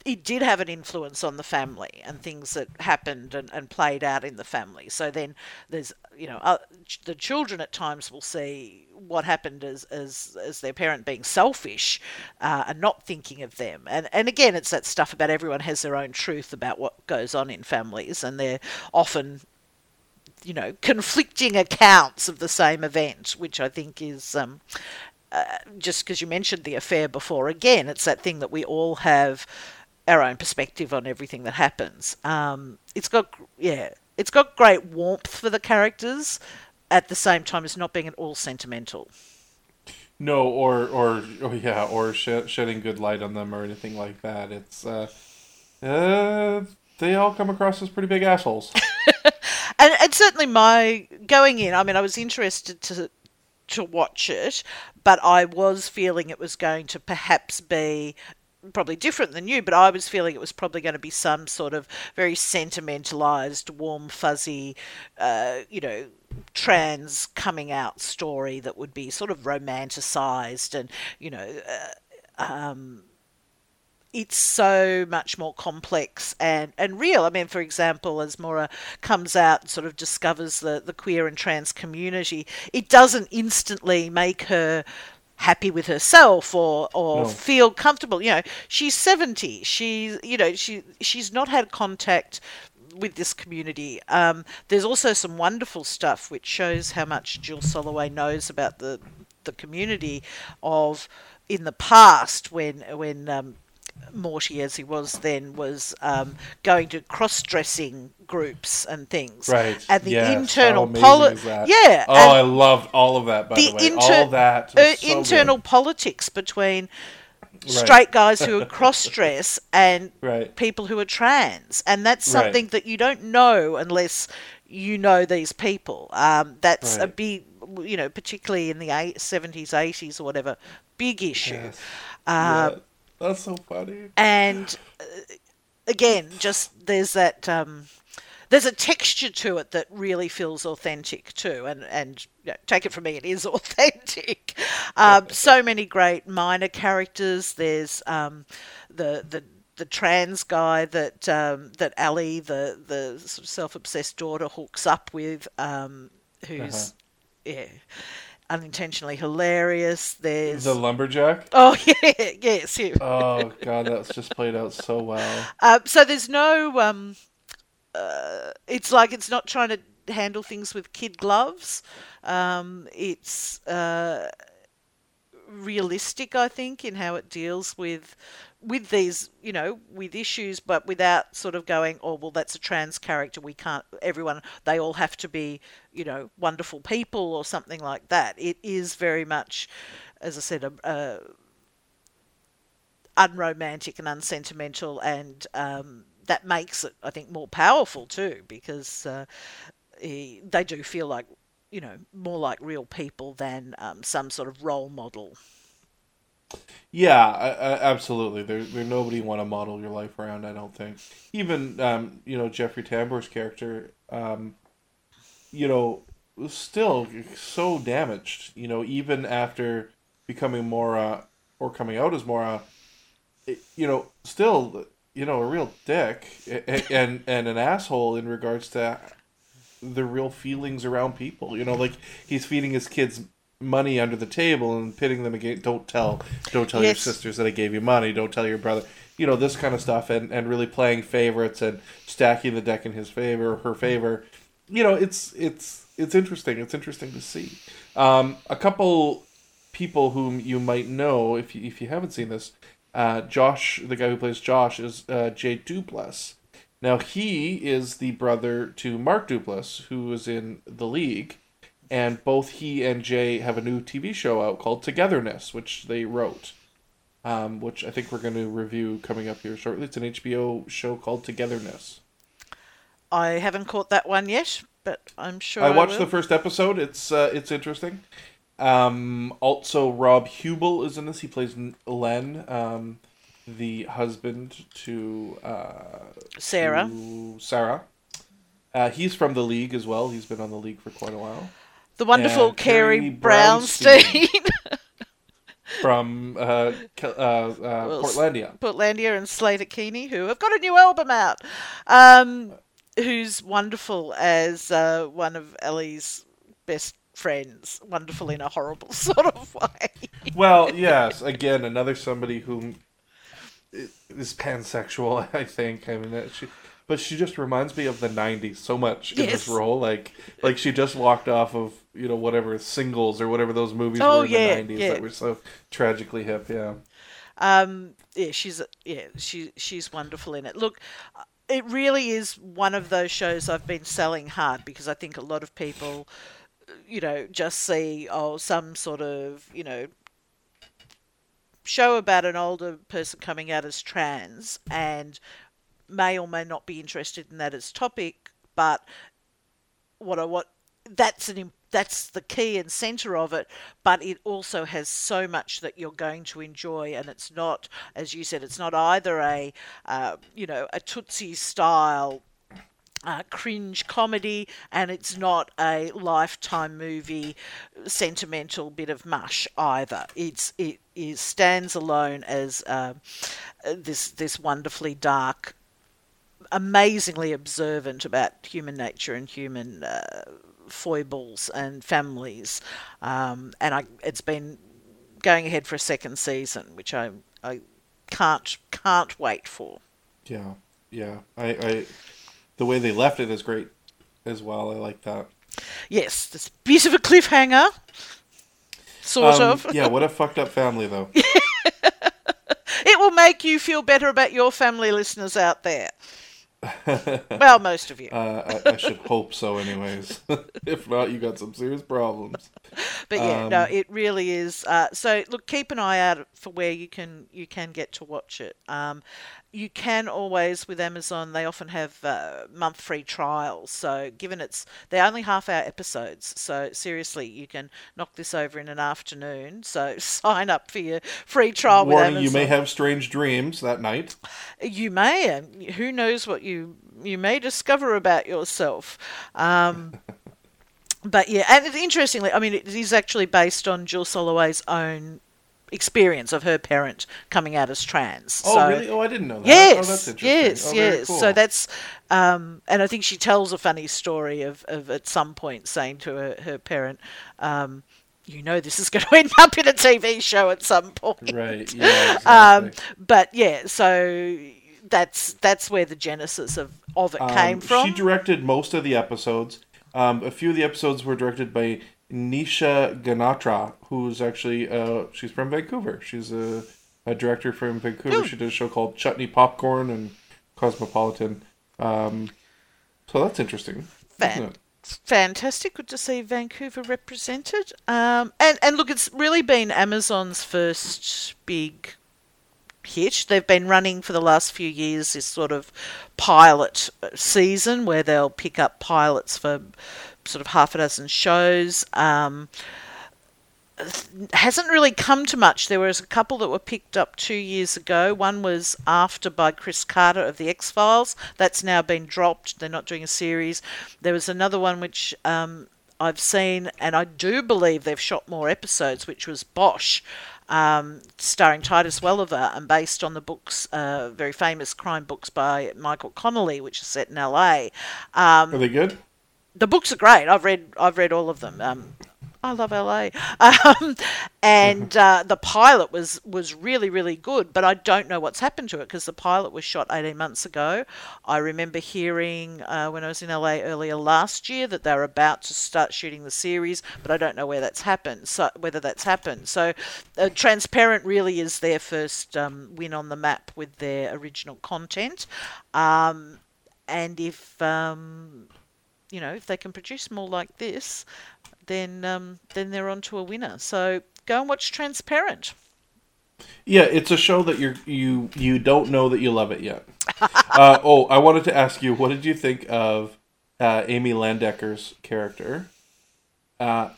it did have an influence on the family and things that happened and, and played out in the family. So then there's, you know, uh, the children at times will see what happened as as, as their parent being selfish uh, and not thinking of them. And and again, it's that stuff about everyone has their own truth about what goes on in families, and they're often you know, conflicting accounts of the same event, which I think is um, uh, just because you mentioned the affair before. Again, it's that thing that we all have our own perspective on everything that happens. Um, it's got yeah, it's got great warmth for the characters, at the same time as not being at all sentimental. No, or or oh yeah, or sh- shedding good light on them or anything like that. It's uh, uh, they all come across as pretty big assholes. and, and certainly my going in i mean i was interested to to watch it but i was feeling it was going to perhaps be probably different than you but i was feeling it was probably going to be some sort of very sentimentalized warm fuzzy uh, you know trans coming out story that would be sort of romanticized and you know uh, um, it's so much more complex and, and real. I mean, for example, as Maura comes out and sort of discovers the, the queer and trans community, it doesn't instantly make her happy with herself or or No. feel comfortable. You know, she's seventy. She's you know she she's not had contact with this community. Um, there's also some wonderful stuff which shows how much Jill Soloway knows about the the community of in the past when when um, Morty, as he was then, was um, going to cross-dressing groups and things. Right. And the yes. internal How amazing poli- is that? yeah. Oh, I loved all of that. By the, way, all that. uh, so good. internal politics between Right. straight guys who are cross-dress and Right. people who are trans, and that's Right. something that you don't know unless you know these people. Um, that's a big, you know, particularly in the eight, 70s, 80s, or whatever, big issue. Yes. Um, Yeah. That's so funny. and uh, again, just there's that um, there's a texture to it that really feels authentic too, and and you know, take it from me, it is authentic. Um, so many great minor characters. There's um, the the the trans guy that um, that Ali, the the sort of self-obsessed daughter, hooks up with, um, who's yeah unintentionally hilarious. There's The lumberjack. oh yeah yes him. Oh god, that's just played out so well. Uh, so there's no. Um, uh, it's like it's not trying to handle things with kid gloves. Um, it's uh, realistic, I think, in how it deals with with these, you know, with issues, but without sort of going, oh well, that's a trans character. We can't. Everyone, they all have to be, you know, wonderful people or something like that. It is very much, as I said, a. a unromantic and unsentimental and um, that makes it, I think, more powerful too, because uh, eh, they do feel like, you know, more like real people than um, some sort of role model. Yeah, I, I, absolutely. There, there nobody want to model your life around. I don't think. Even um, you know Jeffrey Tambor's character, um, you know, still so damaged. You know, even after becoming Maura or coming out as Maura, it, you know, still you know a real dick and, and and an asshole in regards to the real feelings around people. You know, like he's feeding his kids money under the table and pitting them against don't tell don't tell Yes. your sisters that I gave you money, don't tell your brother you know, this kind of stuff and, and really playing favorites and stacking the deck in his favor or her favor. You know, it's it's it's interesting. It's interesting to see. Um, a couple people whom you might know if you, if you haven't seen this, uh, Josh, the guy who plays Josh, is uh, Jay Duplass. Now he is the brother to Mark Duplass, who is in the league, and both he and Jay have a new TV show out called Togetherness, which they wrote, um, which I think we're going to review coming up here shortly. It's an HBO show called Togetherness. I haven't caught that one yet, but I'm sure I, I watched will. the first episode. It's uh, it's interesting. Um, also, Rob Huebel is in this. He plays Len, um, the husband to uh, Sarah. to Sarah. Uh, he's from the league as well. He's been on the league for quite a while. The wonderful Carrie Brownstein Brownstein. from uh, uh, uh, Well, Portlandia. Portlandia and Sleater-Kinney, who have got a new album out. Um, who's wonderful as uh, one of Ali's best friends. Wonderful in a horrible sort of way. Well, yes. Again, another somebody who is pansexual. I think. I mean, that she, but she just reminds me of the '90s so much in Yes. this role. Like, like she just walked off of you know whatever singles or whatever those movies Oh, were in yeah, the '90s yeah. that were so tragically hip. Yeah. Um, yeah, she's yeah, she she's wonderful in it. Look, it really is one of those shows I've been selling hard because I think a lot of people, you know, just see oh some sort of you know show about an older person coming out as trans and may or may not be interested in that as topic, but what I what that's an that's the key and center of it but it also has so much that you're going to enjoy and it's not as you said it's not either a uh, you know a tootsie style uh, cringe comedy and it's not a lifetime movie sentimental bit of mush either. It's it is stands alone as uh, this this wonderfully dark amazingly observant about human nature and human uh, foibles and families. Um, and I, it's been going ahead for a second season, which I, I can't can't wait for. Yeah. Yeah. I, I the way they left it is great as well. I like that. Yes, this bit of a cliffhanger, sort Um, of. yeah. What a fucked up family though. it will make you feel better about your family listeners out there. well, most of you. Uh, I, I should hope so, anyways. if not, you got some serious problems. But yeah, no, Um, it really is. Uh, so look, keep an eye out for where you can you can get to watch it. Um, you can always with Amazon. They often have uh, month free trials. So given it's they're only half hour episodes, so seriously, you can knock this over in an afternoon. So sign up for your free trial with Warning: you may have strange dreams that night. You may, and who knows what you you you may discover about yourself. Um, but yeah, and interestingly, I mean, it is actually based on Jill Soloway's own experience of her parent coming out as trans. Oh, so, really? Oh, I didn't know that. Yes, Oh, that's interesting. yes, Oh, yes. cool. So that's, um, and I think she tells a funny story of, of at some point saying to her, her parent, um, you know this is going to end up in a TV show at some point. Right, yeah, um, but yeah, so that's that's where the genesis of, of it came Um, from. She directed most of the episodes. Um, a few of the episodes were directed by Nisha Ganatra, who's actually uh, she's from Vancouver. She's a, a director from Vancouver. She did a show called Chutney Popcorn and Cosmopolitan. Um, so that's interesting. Fan- fantastic. Good to see Vancouver represented. Um, and and look, it's really been Amazon's first big hit. They've been running for the last few years this sort of pilot season where they'll pick up pilots for sort of half a dozen shows. Um, hasn't really come to much. There was a couple that were picked up two years ago. One was After by Chris Carter of the X Files. That's now been dropped. They're not doing a series. There was another one which um, I've seen, and I do believe they've shot more episodes, which was Bosch. Um, starring Titus Welliver and based on the books, uh, very famous crime books by Michael Connelly, which is set in LA. Um, Are they good? the books are great. I've read I've read all of them. Um, I love LA, um, and uh, the pilot was was really really good. But I don't know what's happened to it because the pilot was shot eighteen months ago. I remember hearing uh, when I was in LA earlier last year that they were about to start shooting the series, but I don't know where that's happened. So whether that's happened. So uh, Transparent really is their first um, win on the map with their original content. Um, and if um, you know if they can produce more like this, then um, then they're on to a winner. So go and watch Transparent. Yeah, it's a show that you you you don't know that you love it yet. uh, oh, I wanted to ask you, what did you think of uh, Amy Landecker's character, uh,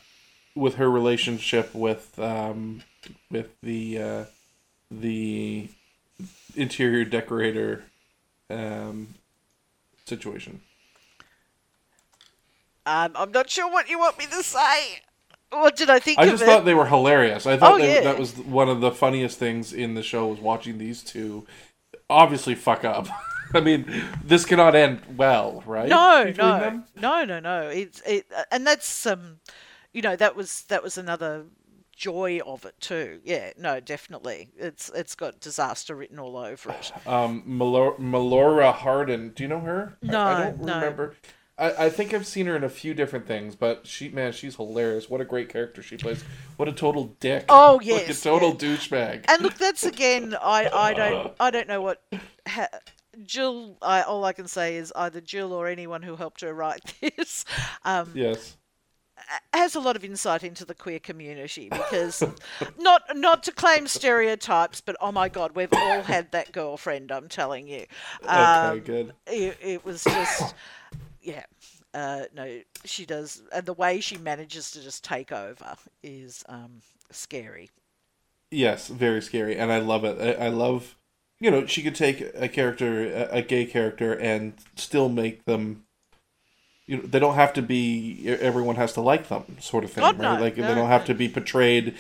with her relationship with um, with the uh, the interior decorator um, situation? Um, I'm not sure what you want me to say. What did I think I just it? thought they were hilarious. I thought Oh, they, yeah. that was one of the funniest things in the show was watching these two obviously fuck up. I mean, this cannot end well, right? No, Between no, them? no, no, no. It's it, and that's um, you know, that was that was another joy of it too. Yeah, no, definitely. It's it's got disaster written all over it. Um, Melora, Hardin. Do you know her? I- I, No, don't no. remember. I, I think I've seen her in a few different things, but she, man, she's hilarious. What a great character she plays. What a total dick. Oh, like a total yeah. douchebag. And look, that's again, I, I don't I don't know what ha, Jill. I, all I can say is either Jill or anyone who helped her write this. Um, yes. has a lot of insight into the queer community because not not to claim stereotypes, but oh my god, we've all had that girlfriend. I'm telling you. Okay, Um, good. It, it was just yeah. Uh, no, she does, and the way she manages to just take over is um, scary. Yes, very scary, and I love it. I, I love, you know, she could take a character, a, a gay character, and still make them. You know, they don't have to be. Everyone has to like them, sort of thing, God, right? no, like they don't have to be portrayed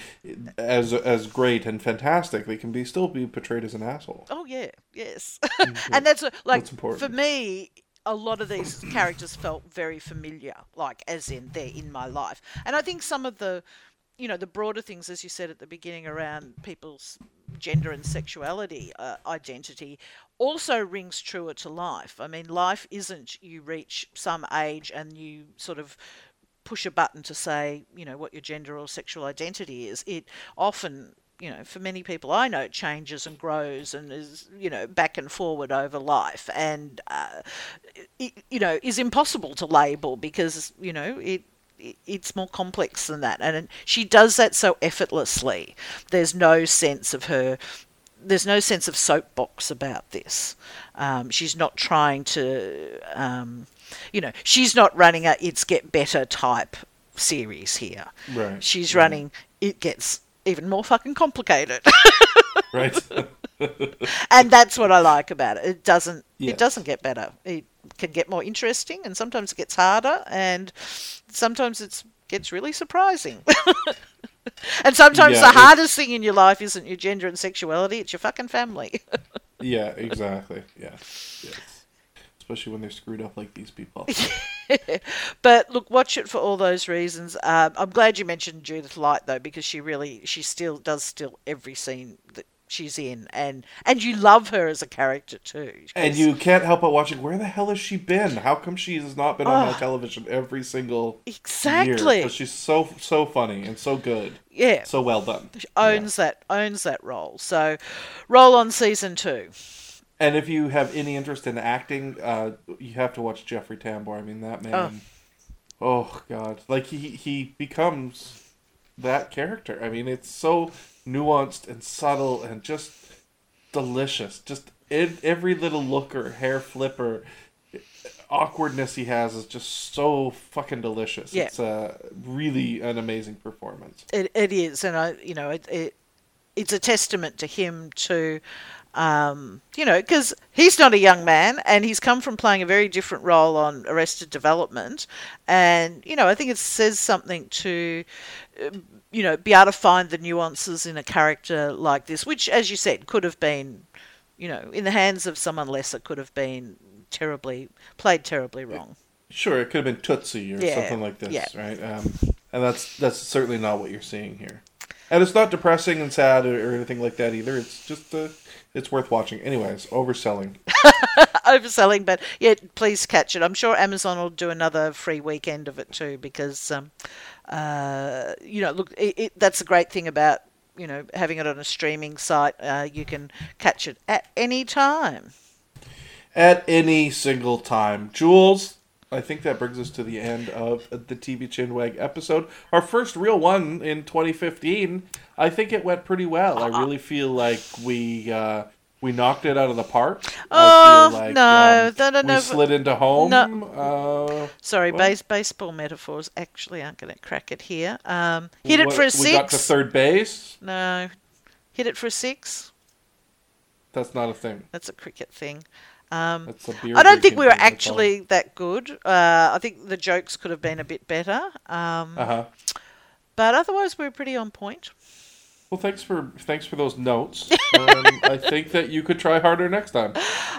as as great and fantastic. They can be still be portrayed as an asshole. Oh yeah, yes, and that's a, like That's for me. A lot of these characters felt very familiar, like as in they're in my life, and I think some of the, you know, the broader things, as you said at the beginning, around people's gender and sexuality uh, identity, also rings truer to life. I mean, life isn't you reach some age and you sort of push a button to say, you know, what your gender or sexual identity is. It often, you know, for many people I know, changes and grows and is, you know, back and forward over life, and uh, it, you know, is impossible to label because you know it. it- It's more complex than that, and she does that so effortlessly. There's no sense of her there's no sense of soapbox about this. Um, she's not trying to, um, you know, she's not running a "it's get better" type series here. Right. She's running it gets even more fucking complicated, right? and that's what I like about it. It doesn't it doesn't get better. It can get more interesting, and sometimes it gets harder, and sometimes it gets really surprising. and sometimes Yeah, the hardest thing in your life isn't your gender and sexuality; it's your fucking family. Yeah, exactly. Yeah, yes. Especially when they're screwed up like these people. but look, watch it for all those reasons. Um, I'm glad you mentioned Judith Light though, because she really, she still does still every scene that she's in, and and you love her as a character too. And you can't help but watching. Where the hell has she been? How come she has not been on Oh. television every single Exactly. Year? 'Cause she's so so funny and so good. Yeah. so well done. She owns that owns that role. So, roll on season two. And if you have any interest in acting, uh, you have to watch Jeffrey Tambor. I mean, that man. Oh, God, like he he becomes that character. I mean, it's so nuanced and subtle and just delicious. Just in, every little look or hair flipper awkwardness he has is just so fucking delicious. Yeah. It's uh, really an amazing performance. It, it is, and I, you know, it, it it's a testament to him to, um, you know, because he's not a young man, and he's come from playing a very different role on Arrested Development, and you know, I think it says something to, uh, you know, be able to find the nuances in a character like this, which, as you said, could have been, you know, in the hands of someone lesser, could have been terribly played terribly wrong. Sure, it could have been Tootsie or Yeah, something like this, yeah. right? Um, and that's that's certainly not what you're seeing here. And it's not depressing and sad or, or anything like that either. It's just uh, it's worth watching. Anyways, overselling. overselling, but yeah, please catch it. I'm sure Amazon will do another free weekend of it too, because um, uh, you know, look, it, it, that's the great thing about you know having it on a streaming site. Uh, you can catch it at any time. At any single time, Jules. I think that brings us to the end of the TV Chinwag episode. Our first real one in 2015. I think it went pretty well. I really feel like we uh, we knocked it out of the park. I Oh, feel like, no, um, no, no, no, we slid into home. no. Uh, Sorry, base, baseball metaphors actually aren't going to crack it here. Um, hit it for a We six. got to third base. No, hit it for a six. That's not a thing. That's a cricket thing. Um, I don't think we were actually that good. Uh, I think the jokes could have been a bit better. Um, Uh-huh. But otherwise, we were pretty on point. Well, thanks for thanks for those notes. um, I think that you could try harder next time.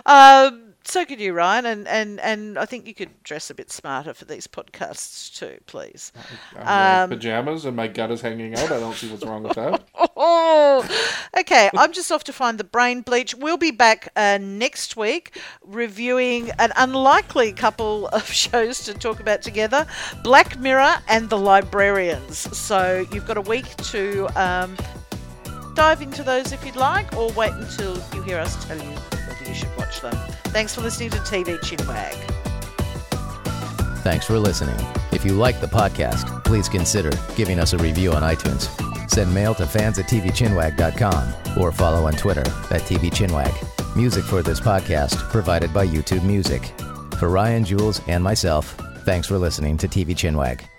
Um, so could you, Ryan, and, and, and I think you could dress a bit smarter for these podcasts too, please. I'm wearing Um, pajamas and my gut is hanging out. I don't see what's wrong with that. Oh, okay. I'm just off to find the brain bleach. We'll be back uh, next week reviewing an unlikely couple of shows to talk about together Black Mirror and The Librarians. So you've got a week to um, dive into those if you'd like, or wait until you hear us tell you you should watch them. Thanks for listening to TV Chinwag. Thanks for listening. If you like the podcast, please consider giving us a review on iTunes. Send mail to fans at tvchinwag.com or follow on Twitter at tvchinwag. Music for this podcast provided by YouTube Music. For Ryan, Jules, and myself, thanks for listening to TV Chinwag.